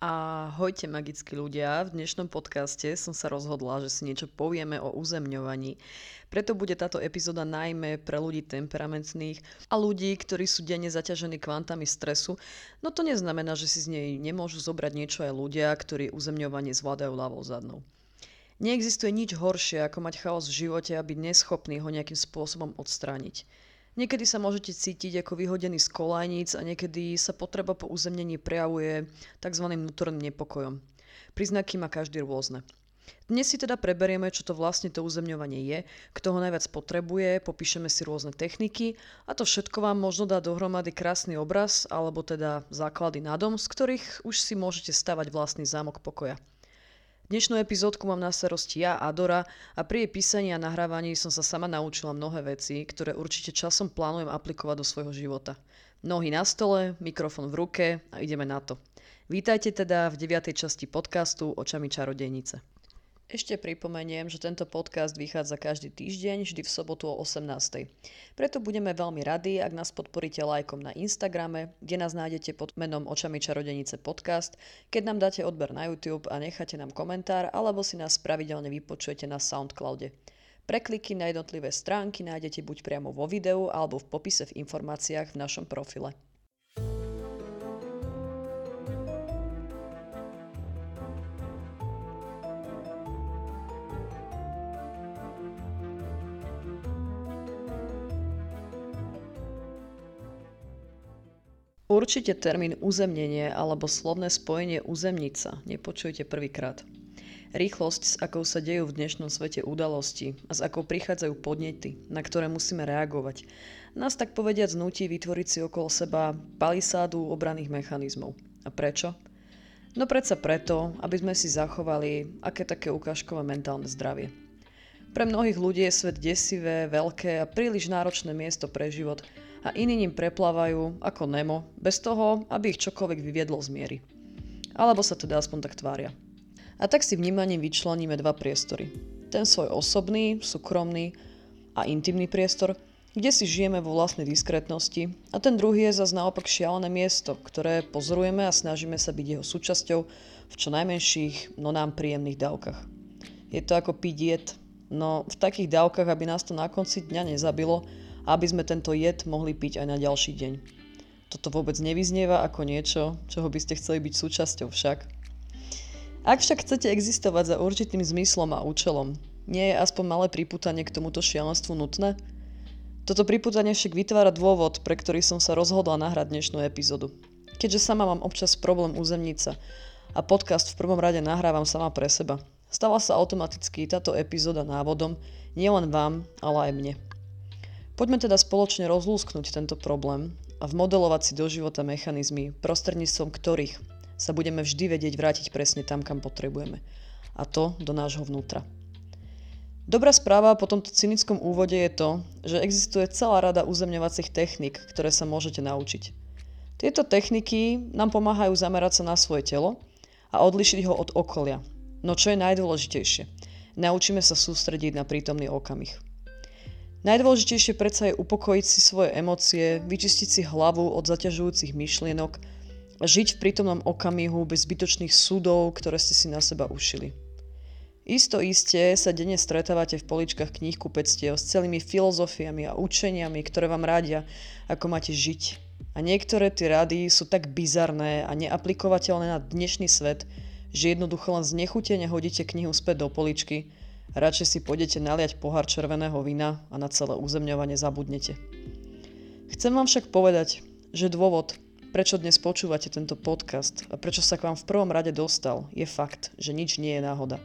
Ahojte magickí ľudia, v dnešnom podcaste som sa rozhodla, že si niečo povieme o uzemňovaní. Preto bude táto epizóda najmä pre ľudí temperamentných a ľudí, ktorí sú denne zaťažení kvantami stresu, no to neznamená, že si z nej nemôžu zobrať niečo aj ľudia, ktorí uzemňovanie zvládajú ľavou zadnou. Neexistuje nič horšie, ako mať chaos v živote a byť neschopný ho nejakým spôsobom odstrániť. Niekedy sa môžete cítiť ako vyhodený z kolajníc a niekedy sa potreba po uzemnení prejavuje tzv. vnútorným nepokojom. Príznaky má každý rôzne. Dnes si teda preberieme, čo to vlastne to uzemňovanie je, kto ho najviac potrebuje, popíšeme si rôzne techniky a to všetko vám možno dá dohromady krásny obraz, alebo teda základy na dom, z ktorých už si môžete stavať vlastný zámok pokoja. Dnešnú epizódku mám na starosti ja, Adora, a pri jej písaní a nahrávaní som sa sama naučila mnohé veci, ktoré určite časom plánujem aplikovať do svojho života. Nohy na stole, mikrofón v ruke a ideme na to. Vítajte teda v 9. časti podcastu Očami čarodejnice. Ešte pripomeniem, že tento podcast vychádza každý týždeň, vždy v sobotu o 18. Preto budeme veľmi radi, ak nás podporíte lajkom na Instagrame, kde nás nájdete pod menom Očami čarodenice podcast, keď nám dáte odber na YouTube a necháte nám komentár, alebo si nás pravidelne vypočujete na Soundcloude. Prekliky na jednotlivé stránky nájdete buď priamo vo videu, alebo v popise v informáciách v našom profile. Určite termín uzemnenie alebo slovné spojenie uzemnica nepočujete prvýkrát. Rýchlosť, s akou sa dejú v dnešnom svete udalosti a s akou prichádzajú podnety, na ktoré musíme reagovať, nás tak povediať znúti vytvoriť si okolo seba palisádu obranných mechanizmov. A prečo? No predsa preto, aby sme si zachovali aké také ukážkové mentálne zdravie. Pre mnohých ľudí je svet desivé, veľké a príliš náročné miesto pre život – a iní ním preplávajú ako Nemo, bez toho, aby ich čokoľvek vyviedlo z miery. Alebo sa teda aspoň tak tvária. A tak si vnímaním vyčleníme dva priestory. Ten svoj osobný, súkromný a intimný priestor, kde si žijeme vo vlastnej diskrétnosti a ten druhý je zase naopak šialené miesto, ktoré pozorujeme a snažíme sa byť jeho súčasťou v čo najmenších, no nám príjemných dávkach. Je to ako piť no v takých dávkach, aby nás to na konci dňa nezabilo aby sme tento jed mohli piť aj na ďalší deň. Toto vôbec nevyznieva ako niečo, čoho by ste chceli byť súčasťou však. Ak však chcete existovať za určitým zmyslom a účelom, nie je aspoň malé priputanie k tomuto šialenstvu nutné? Toto priputanie však vytvára dôvod, pre ktorý som sa rozhodla nahrať dnešnú epizódu. Keďže sama mám občas problém uzemnica a podcast v prvom rade nahrávam sama pre seba, stala sa automaticky táto epizóda návodom nielen vám, ale aj mne. Poďme teda spoločne rozlúsknuť tento problém a vmodelovať si do života mechanizmy, prostredníctvom ktorých sa budeme vždy vedieť vrátiť presne tam, kam potrebujeme. A to do nášho vnútra. Dobrá správa po tomto cynickom úvode je to, že existuje celá rada uzemňovacích technik, ktoré sa môžete naučiť. Tieto techniky nám pomáhajú zamerať sa na svoje telo a odlišiť ho od okolia. No čo je najdôležitejšie? Naučíme sa sústrediť na prítomný okamih. Najdôležitejšie predsa je upokojiť si svoje emócie, vyčistiť si hlavu od zaťažujúcich myšlienok a žiť v prítomnom okamihu bez zbytočných súdov, ktoré ste si na seba ušili. Isto iste sa denne stretávate v poličkách knihkupectiev s celými filozofiami a učeniami, ktoré vám radia, ako máte žiť. A niektoré tie rady sú tak bizarné a neaplikovateľné na dnešný svet, že jednoducho len znechutene hodíte knihu späť do poličky Radšej si pôjdete naliať pohár červeného vína a na celé uzemňovanie zabudnete. Chcem vám však povedať, že dôvod, prečo dnes počúvate tento podcast a prečo sa k vám v prvom rade dostal, je fakt, že nič nie je náhoda.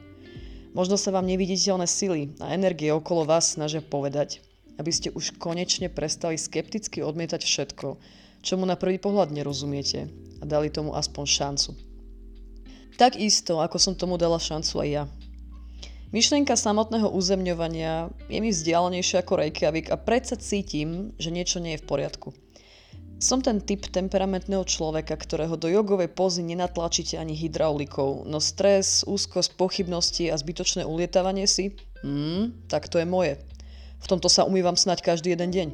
Možno sa vám neviditeľné sily a energie okolo vás snažia povedať, aby ste už konečne prestali skepticky odmietať všetko, čomu na prvý pohľad nerozumiete a dali tomu aspoň šancu. Tak isto, ako som tomu dala šancu aj ja. Myšlienka samotného uzemňovania je mi vzdialenejšia ako Reykjavik a predsa cítim, že niečo nie je v poriadku. Som ten typ temperamentného človeka, ktorého do jogovej pozy nenatlačíte ani hydraulikou, no stres, úzkosť, pochybnosti a zbytočné ulietávanie si, hmm, tak to je moje. V tomto sa umývam snať každý jeden deň.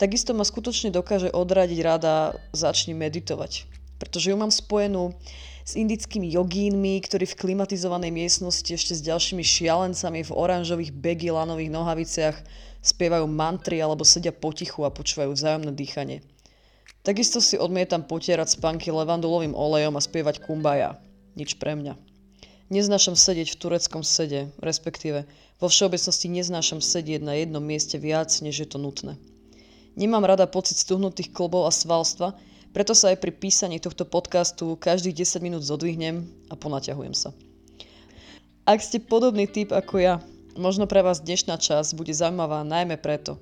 Takisto ma skutočne dokáže odradiť rada začni meditovať, pretože ju mám spojenú s indickými jogínmi, ktorí v klimatizovanej miestnosti ešte s ďalšími šialencami v oranžových begilanových nohaviciach spievajú mantry alebo sedia potichu a počúvajú vzájomné dýchanie. Takisto si odmietam potierať spánky levandulovým olejom a spievať kumbaja. Nič pre mňa. Neznášam sedieť v tureckom sede, respektíve vo všeobecnosti neznášam sedieť na jednom mieste viac, než je to nutné. Nemám rada pocit stuhnutých klbov a svalstva, preto sa aj pri písaní tohto podcastu každých 10 minút zodvihnem a ponaťahujem sa. Ak ste podobný typ ako ja, možno pre vás dnešná časť bude zaujímavá najmä preto,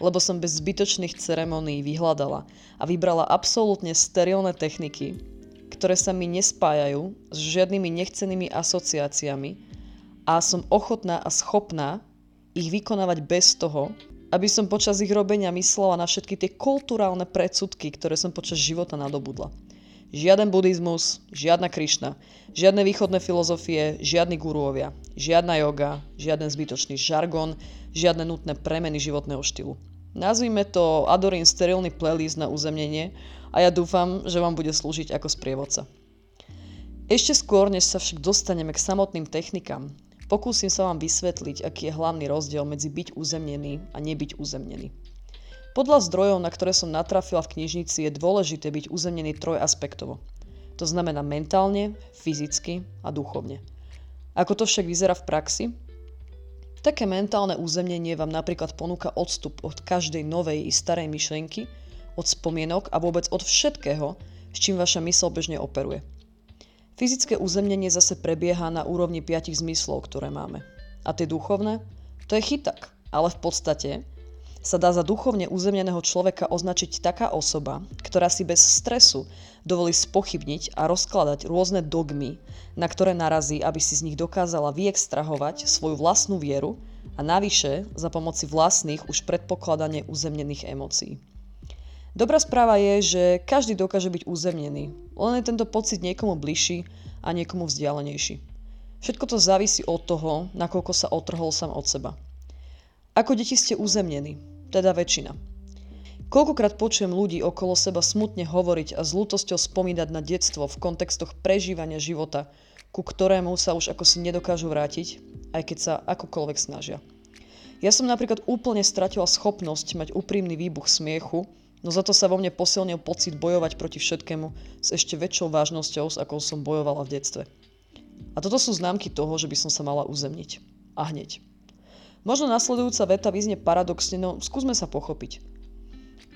lebo som bez zbytočných ceremónií vyhľadala a vybrala absolútne sterilné techniky, ktoré sa mi nespájajú s žiadnymi nechcenými asociáciami a som ochotná a schopná ich vykonávať bez toho, aby som počas ich robenia myslela na všetky tie kulturálne predsudky, ktoré som počas života nadobudla. Žiaden buddhizmus, žiadna Krišna, žiadne východné filozofie, žiadni guruovia, žiadna yoga, žiaden zbytočný žargon, žiadne nutné premeny životného štýlu. Nazvime to Adorin sterilný playlist na uzemnenie a ja dúfam, že vám bude slúžiť ako sprievodca. Ešte skôr, než sa však dostaneme k samotným technikám, Pokúsim sa vám vysvetliť, aký je hlavný rozdiel medzi byť uzemnený a nebyť uzemnený. Podľa zdrojov, na ktoré som natrafila v knižnici, je dôležité byť uzemnený trojaspektovo. To znamená mentálne, fyzicky a duchovne. Ako to však vyzerá v praxi? Také mentálne uzemnenie vám napríklad ponúka odstup od každej novej i starej myšlienky, od spomienok a vôbec od všetkého, s čím vaša mysl bežne operuje. Fyzické uzemnenie zase prebieha na úrovni piatich zmyslov, ktoré máme. A tie duchovné? To je chytak, ale v podstate sa dá za duchovne uzemneného človeka označiť taká osoba, ktorá si bez stresu dovolí spochybniť a rozkladať rôzne dogmy, na ktoré narazí, aby si z nich dokázala vyextrahovať svoju vlastnú vieru a navyše za pomoci vlastných už predpokladane uzemnených emócií. Dobrá správa je, že každý dokáže byť uzemnený, len je tento pocit niekomu bližší a niekomu vzdialenejší. Všetko to závisí od toho, nakoľko sa otrhol sám od seba. Ako deti ste uzemnení, teda väčšina. Koľkokrát počujem ľudí okolo seba smutne hovoriť a s lútosťou spomínať na detstvo v kontextoch prežívania života, ku ktorému sa už ako si nedokážu vrátiť, aj keď sa akokoľvek snažia. Ja som napríklad úplne stratila schopnosť mať úprimný výbuch smiechu, No za to sa vo mne posilnil pocit bojovať proti všetkému s ešte väčšou vážnosťou, s akou som bojovala v detstve. A toto sú známky toho, že by som sa mala uzemniť. A hneď. Možno nasledujúca veta vyznie paradoxne, no skúsme sa pochopiť.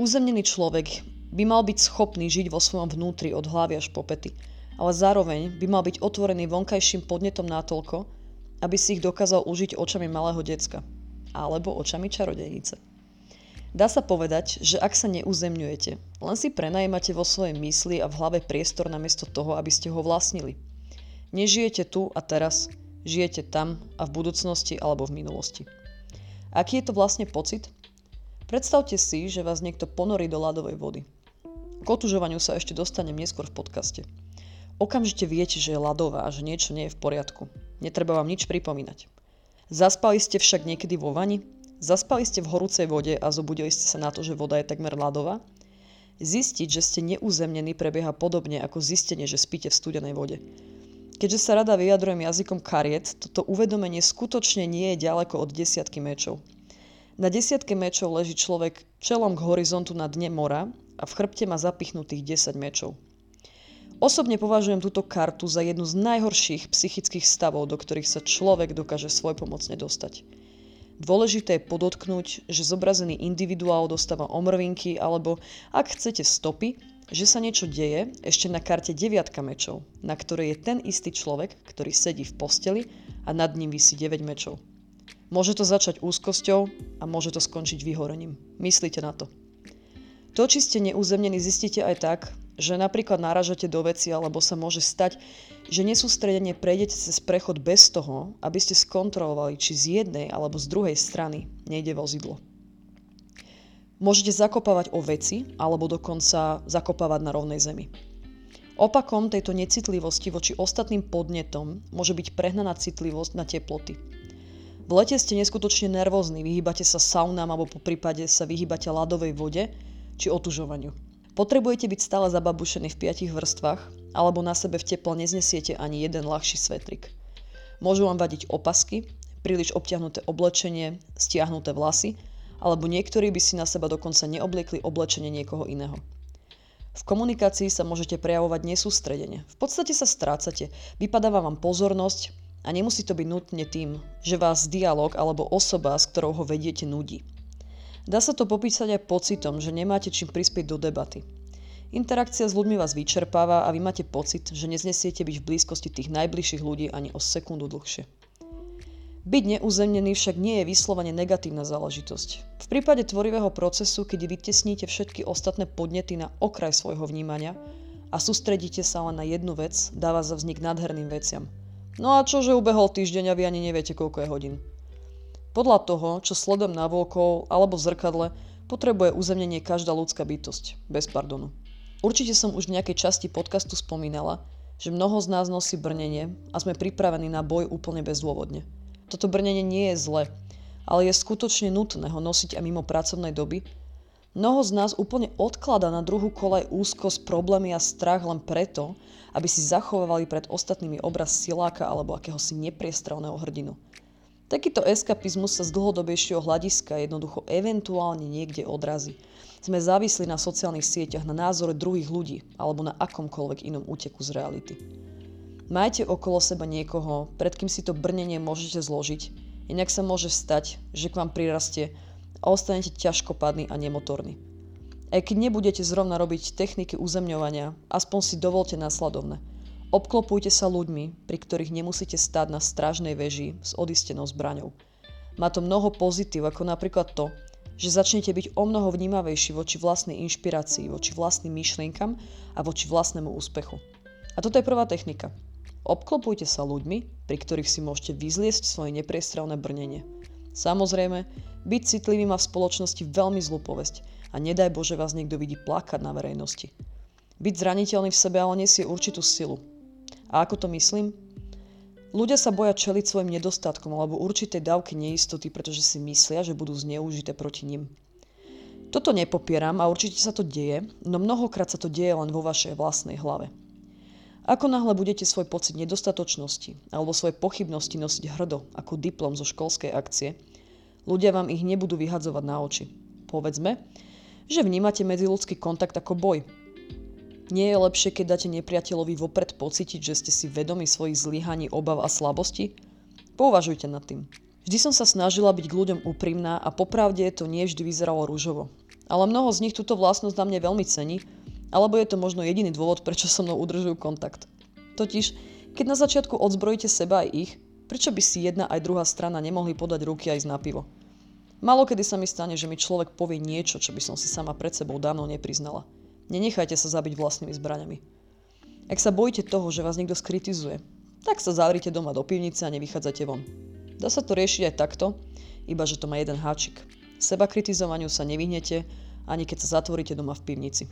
Uzemnený človek by mal byť schopný žiť vo svojom vnútri od hlavy až po pety, ale zároveň by mal byť otvorený vonkajším podnetom natoľko, aby si ich dokázal užiť očami malého decka alebo očami čarodejnice. Dá sa povedať, že ak sa neuzemňujete, len si prenajímate vo svojej mysli a v hlave priestor namiesto toho, aby ste ho vlastnili. Nežijete tu a teraz, žijete tam a v budúcnosti alebo v minulosti. Aký je to vlastne pocit? Predstavte si, že vás niekto ponorí do ľadovej vody. K otužovaniu sa ešte dostanem neskôr v podcaste. Okamžite viete, že je ľadová a že niečo nie je v poriadku. Netreba vám nič pripomínať. Zaspali ste však niekedy vo vani? Zaspali ste v horúcej vode a zobudili ste sa na to, že voda je takmer ľadová? Zistiť, že ste neuzemnení prebieha podobne ako zistenie, že spíte v studenej vode. Keďže sa rada vyjadrujem jazykom kariet, toto uvedomenie skutočne nie je ďaleko od desiatky mečov. Na desiatke mečov leží človek čelom k horizontu na dne mora a v chrbte má zapichnutých 10 mečov. Osobne považujem túto kartu za jednu z najhorších psychických stavov, do ktorých sa človek dokáže svojpomocne dostať. Dôležité je podotknúť, že zobrazený individuál dostáva omrvinky alebo, ak chcete, stopy, že sa niečo deje ešte na karte deviatka mečov, na ktorej je ten istý človek, ktorý sedí v posteli a nad ním vysí 9 mečov. Môže to začať úzkosťou a môže to skončiť vyhorením. Myslíte na to. To, či ste neuzemnení, zistíte aj tak, že napríklad náražate do veci alebo sa môže stať, že nesústredenie prejdete cez prechod bez toho, aby ste skontrolovali, či z jednej alebo z druhej strany nejde vozidlo. Môžete zakopávať o veci alebo dokonca zakopávať na rovnej zemi. Opakom tejto necitlivosti voči ostatným podnetom môže byť prehnaná citlivosť na teploty. V lete ste neskutočne nervózni, vyhýbate sa saunám alebo po prípade sa vyhýbate ľadovej vode či otužovaniu. Potrebujete byť stále zababušení v piatich vrstvách, alebo na sebe v teple neznesiete ani jeden ľahší svetrik. Môžu vám vadiť opasky, príliš obťahnuté oblečenie, stiahnuté vlasy, alebo niektorí by si na seba dokonca neobliekli oblečenie niekoho iného. V komunikácii sa môžete prejavovať nesústredene. V podstate sa strácate, vypadáva vám pozornosť a nemusí to byť nutne tým, že vás dialog alebo osoba, s ktorou ho vediete, nudí. Dá sa to popísať aj pocitom, že nemáte čím prispieť do debaty. Interakcia s ľuďmi vás vyčerpáva a vy máte pocit, že neznesiete byť v blízkosti tých najbližších ľudí ani o sekundu dlhšie. Byť neuzemnený však nie je vyslovene negatívna záležitosť. V prípade tvorivého procesu, keď vytesníte všetky ostatné podnety na okraj svojho vnímania a sústredíte sa len na jednu vec, dáva za vznik nádherným veciam. No a čo, že ubehol týždeň a vy ani neviete, koľko je hodín. Podľa toho, čo sledujem na volkov alebo v zrkadle, potrebuje uzemnenie každá ľudská bytosť, bez pardonu. Určite som už v nejakej časti podcastu spomínala, že mnoho z nás nosí brnenie a sme pripravení na boj úplne bezdôvodne. Toto brnenie nie je zle, ale je skutočne nutné ho nosiť aj mimo pracovnej doby. Mnoho z nás úplne odklada na druhú kolej úzkosť, problémy a strach len preto, aby si zachovávali pred ostatnými obraz siláka alebo akéhosi nepriestrelného hrdinu. Takýto eskapizmus sa z dlhodobejšieho hľadiska jednoducho eventuálne niekde odrazí. Sme závislí na sociálnych sieťach, na názore druhých ľudí alebo na akomkoľvek inom úteku z reality. Majte okolo seba niekoho, pred kým si to brnenie môžete zložiť, inak sa môže stať, že k vám prirastie a ostanete ťažkopadný a nemotorný. Aj keď nebudete zrovna robiť techniky uzemňovania, aspoň si dovolte následovné. Obklopujte sa ľuďmi, pri ktorých nemusíte stáť na strážnej veži s odistenou zbraňou. Má to mnoho pozitív, ako napríklad to, že začnete byť o mnoho vnímavejší voči vlastnej inšpirácii, voči vlastným myšlienkam a voči vlastnému úspechu. A toto je prvá technika. Obklopujte sa ľuďmi, pri ktorých si môžete vyzliesť svoje nepriestrelné brnenie. Samozrejme, byť citlivý má v spoločnosti veľmi zlú povesť a nedaj Bože vás niekto vidí plakať na verejnosti. Byť zraniteľný v sebe ale nesie určitú silu. A ako to myslím? Ľudia sa boja čeliť svojim nedostatkom alebo určitej dávky neistoty, pretože si myslia, že budú zneužité proti nim. Toto nepopieram a určite sa to deje, no mnohokrát sa to deje len vo vašej vlastnej hlave. Ako náhle budete svoj pocit nedostatočnosti alebo svoje pochybnosti nosiť hrdo ako diplom zo školskej akcie, ľudia vám ich nebudú vyhadzovať na oči. Povedzme, že vnímate medziludský kontakt ako boj. Nie je lepšie, keď dáte nepriateľovi vopred pocítiť, že ste si vedomi svojich zlyhaní, obav a slabosti? Pouvažujte nad tým. Vždy som sa snažila byť k ľuďom úprimná a popravde to nie vždy vyzeralo rúžovo. Ale mnoho z nich túto vlastnosť na mne veľmi cení alebo je to možno jediný dôvod, prečo so mnou udržujú kontakt. Totiž, keď na začiatku odzbrojíte seba aj ich, prečo by si jedna aj druhá strana nemohli podať ruky aj na pivo? Malo kedy sa mi stane, že mi človek povie niečo, čo by som si sama pred sebou dávno nepriznala. Nenechajte sa zabiť vlastnými zbraňami. Ak sa bojíte toho, že vás niekto skritizuje, tak sa zavrite doma do pivnice a nevychádzate von. Dá sa to riešiť aj takto, iba že to má jeden háčik. Seba kritizovaniu sa nevyhnete, ani keď sa zatvoríte doma v pivnici.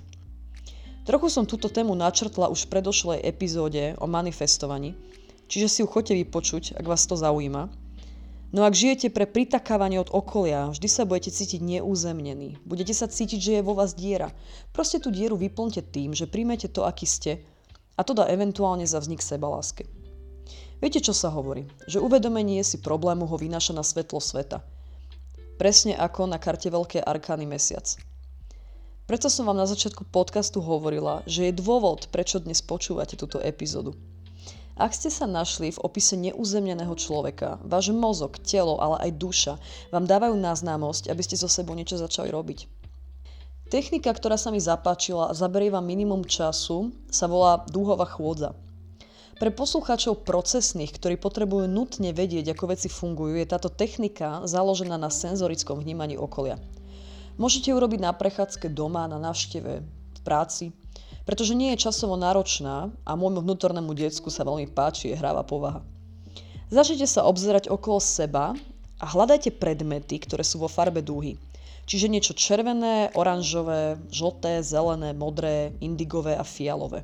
Trochu som túto tému načrtla už v predošlej epizóde o manifestovaní, čiže si ju choďte vypočuť, ak vás to zaujíma. No ak žijete pre pritakávanie od okolia, vždy sa budete cítiť neúzemnený. Budete sa cítiť, že je vo vás diera. Proste tú dieru vyplňte tým, že príjmete to, aký ste a to dá eventuálne za vznik sebaláske. Viete, čo sa hovorí? Že uvedomenie si problému ho vynáša na svetlo sveta. Presne ako na karte Veľké arkány mesiac. Preto som vám na začiatku podcastu hovorila, že je dôvod, prečo dnes počúvate túto epizódu. Ak ste sa našli v opise neuzemneného človeka, váš mozog, telo, ale aj duša vám dávajú na známosť, aby ste so sebou niečo začali robiť. Technika, ktorá sa mi zapáčila a zaberie vám minimum času, sa volá dúhová chôdza. Pre poslucháčov procesných, ktorí potrebujú nutne vedieť, ako veci fungujú, je táto technika založená na senzorickom vnímaní okolia. Môžete urobiť na prechádzke doma, na návšteve, v práci, pretože nie je časovo náročná a môjmu vnútornému decku sa veľmi páči, je hráva povaha. Začnite sa obzerať okolo seba a hľadajte predmety, ktoré sú vo farbe dúhy. Čiže niečo červené, oranžové, žlté, zelené, modré, indigové a fialové.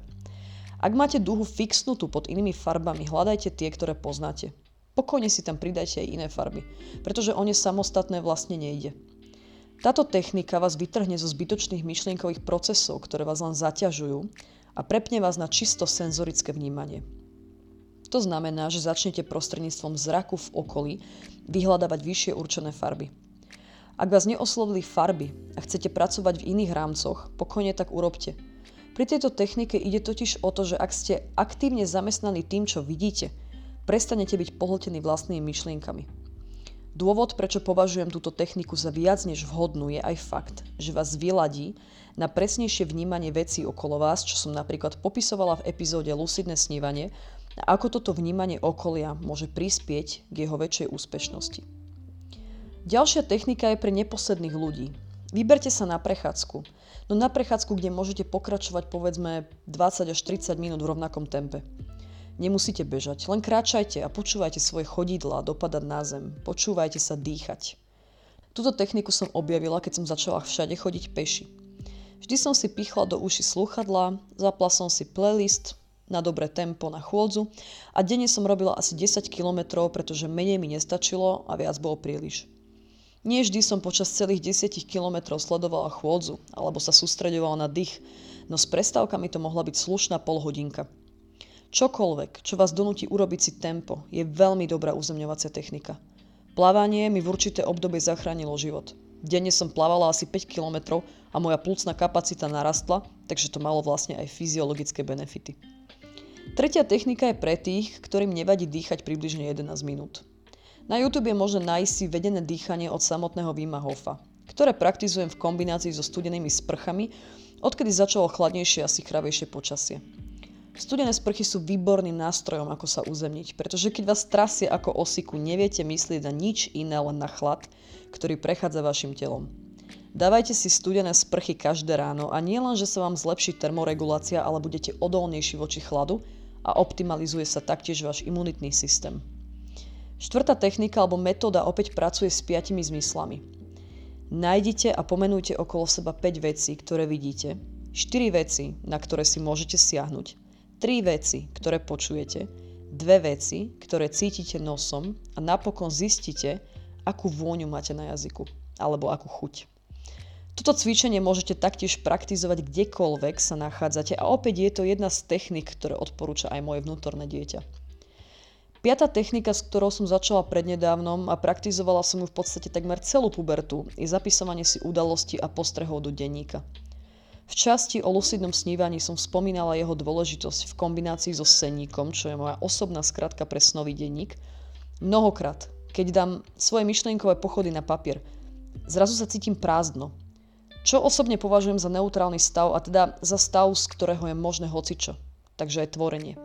Ak máte dúhu fixnutú pod inými farbami, hľadajte tie, ktoré poznáte. Pokojne si tam pridajte aj iné farby, pretože o ne samostatné vlastne nejde. Táto technika vás vytrhne zo zbytočných myšlienkových procesov, ktoré vás len zaťažujú a prepne vás na čisto senzorické vnímanie. To znamená, že začnete prostredníctvom zraku v okolí vyhľadávať vyššie určené farby. Ak vás neoslovili farby a chcete pracovať v iných rámcoch, pokojne tak urobte. Pri tejto technike ide totiž o to, že ak ste aktívne zamestnaní tým, čo vidíte, prestanete byť pohltení vlastnými myšlienkami. Dôvod, prečo považujem túto techniku za viac než vhodnú, je aj fakt, že vás vyladí na presnejšie vnímanie vecí okolo vás, čo som napríklad popisovala v epizóde Lucidné snívanie a ako toto vnímanie okolia môže prispieť k jeho väčšej úspešnosti. Ďalšia technika je pre neposedných ľudí. Vyberte sa na prechádzku. No na prechádzku, kde môžete pokračovať povedzme 20 až 30 minút v rovnakom tempe. Nemusíte bežať, len kráčajte a počúvajte svoje chodidla dopadať na zem. Počúvajte sa dýchať. Túto techniku som objavila, keď som začala všade chodiť peši. Vždy som si pichla do uši slúchadla, zapla som si playlist na dobré tempo na chôdzu a denne som robila asi 10 km, pretože menej mi nestačilo a viac bolo príliš. Nie vždy som počas celých 10 km sledovala chôdzu alebo sa sústredovala na dých, no s prestávkami to mohla byť slušná polhodinka. Čokoľvek, čo vás donúti urobiť si tempo, je veľmi dobrá uzemňovacia technika. Plávanie mi v určité obdobie zachránilo život. Denne som plávala asi 5 km a moja plúcna kapacita narastla, takže to malo vlastne aj fyziologické benefity. Tretia technika je pre tých, ktorým nevadí dýchať približne 11 minút. Na YouTube je možné nájsť si vedené dýchanie od samotného Vima Hofa, ktoré praktizujem v kombinácii so studenými sprchami, odkedy začalo chladnejšie a sychravejšie počasie. Studené sprchy sú výborným nástrojom, ako sa uzemniť, pretože keď vás trasie ako osiku, neviete myslieť na nič iné, len na chlad, ktorý prechádza vašim telom. Dávajte si studené sprchy každé ráno a nie len, že sa vám zlepší termoregulácia, ale budete odolnejší voči chladu a optimalizuje sa taktiež váš imunitný systém. Štvrtá technika alebo metóda opäť pracuje s piatimi zmyslami. Nájdite a pomenujte okolo seba 5 vecí, ktoré vidíte, 4 veci, na ktoré si môžete siahnuť Tri veci, ktoré počujete, dve veci, ktoré cítite nosom a napokon zistíte, akú vôňu máte na jazyku alebo akú chuť. Toto cvičenie môžete taktiež praktizovať kdekoľvek sa nachádzate a opäť je to jedna z technik, ktoré odporúča aj moje vnútorné dieťa. Piatá technika, s ktorou som začala prednedávnom a praktizovala som ju v podstate takmer celú pubertu, je zapisovanie si udalostí a postrehov do denníka. V časti o lucidnom snívaní som spomínala jeho dôležitosť v kombinácii so senníkom, čo je moja osobná skratka pre snový denník. Mnohokrát, keď dám svoje myšlienkové pochody na papier, zrazu sa cítim prázdno. Čo osobne považujem za neutrálny stav a teda za stav, z ktorého je možné hocičo. Takže aj tvorenie.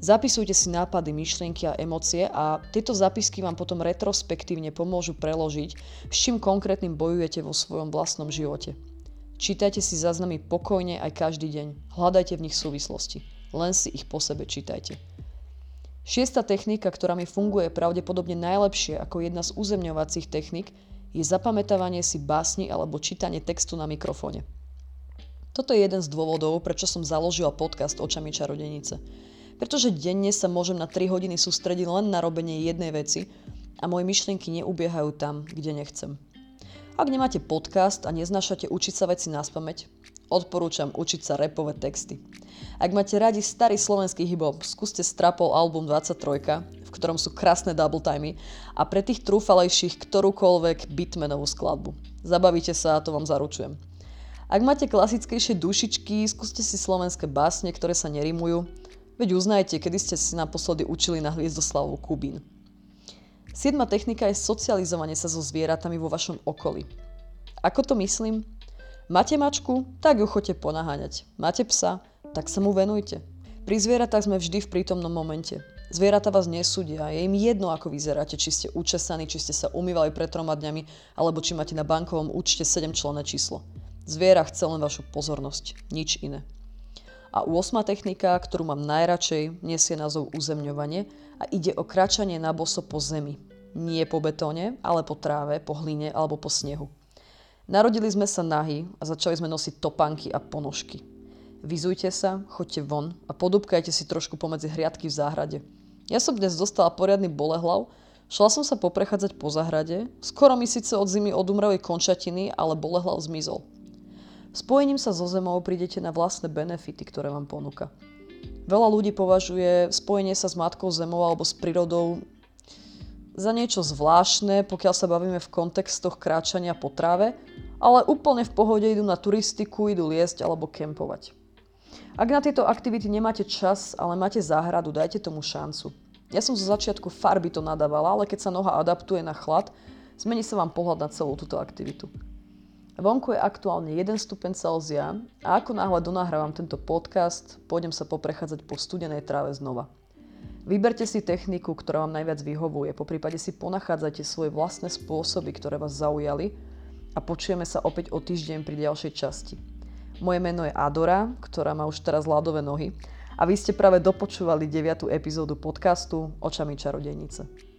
Zapisujte si nápady, myšlienky a emócie a tieto zápisky vám potom retrospektívne pomôžu preložiť, s čím konkrétnym bojujete vo svojom vlastnom živote. Čítajte si záznamy pokojne aj každý deň. Hľadajte v nich súvislosti. Len si ich po sebe čítajte. Šiesta technika, ktorá mi funguje pravdepodobne najlepšie ako jedna z uzemňovacích technik, je zapamätávanie si básni alebo čítanie textu na mikrofóne. Toto je jeden z dôvodov, prečo som založila podcast Očami čarodenice. Pretože denne sa môžem na 3 hodiny sústrediť len na robenie jednej veci a moje myšlienky neubiehajú tam, kde nechcem. Ak nemáte podcast a neznášate učiť sa veci na spameť, odporúčam učiť sa repové texty. Ak máte radi starý slovenský hip-hop, skúste Strapol album 23, v ktorom sú krásne double timey a pre tých trúfalejších ktorúkoľvek bitmenovú skladbu. Zabavíte sa a to vám zaručujem. Ak máte klasickejšie dušičky, skúste si slovenské básne, ktoré sa nerimujú, veď uznajte, kedy ste si naposledy učili na Hviezdoslavu Kubín. Siedma technika je socializovanie sa so zvieratami vo vašom okolí. Ako to myslím? Máte mačku? Tak ju choďte ponaháňať. Máte psa? Tak sa mu venujte. Pri zvieratách sme vždy v prítomnom momente. Zvieratá vás nesúdia, je im jedno, ako vyzeráte, či ste učesaní, či ste sa umývali pred troma dňami, alebo či máte na bankovom účte 7 členné číslo. Zviera chce len vašu pozornosť, nič iné. A 8. technika, ktorú mám najradšej, nesie názov uzemňovanie a ide o kráčanie na boso po zemi. Nie po betóne, ale po tráve, po hline alebo po snehu. Narodili sme sa nahy a začali sme nosiť topánky a ponožky. Vyzujte sa, choďte von a podúbkajte si trošku pomedzi hriadky v záhrade. Ja som dnes dostala poriadny bolehlav, Šla som sa poprechádzať po zahrade, skoro mi síce od zimy odumreli končatiny, ale bolehlav zmizol. Spojením sa so zemou prídete na vlastné benefity, ktoré vám ponúka. Veľa ľudí považuje spojenie sa s Matkou Zemou alebo s prírodou za niečo zvláštne, pokiaľ sa bavíme v kontextoch kráčania po tráve, ale úplne v pohode idú na turistiku, idú liesť alebo kempovať. Ak na tieto aktivity nemáte čas, ale máte záhradu, dajte tomu šancu. Ja som zo začiatku farby to nadávala, ale keď sa noha adaptuje na chlad, zmení sa vám pohľad na celú túto aktivitu. Vonku je aktuálne 1 stupeň Celzia a ako náhle donahrávam tento podcast, pôjdem sa poprechádzať po studenej tráve znova. Vyberte si techniku, ktorá vám najviac vyhovuje, po prípade si ponachádzajte svoje vlastné spôsoby, ktoré vás zaujali a počujeme sa opäť o týždeň pri ďalšej časti. Moje meno je Adora, ktorá má už teraz ľadové nohy a vy ste práve dopočúvali 9. epizódu podcastu Očami čarodejnice.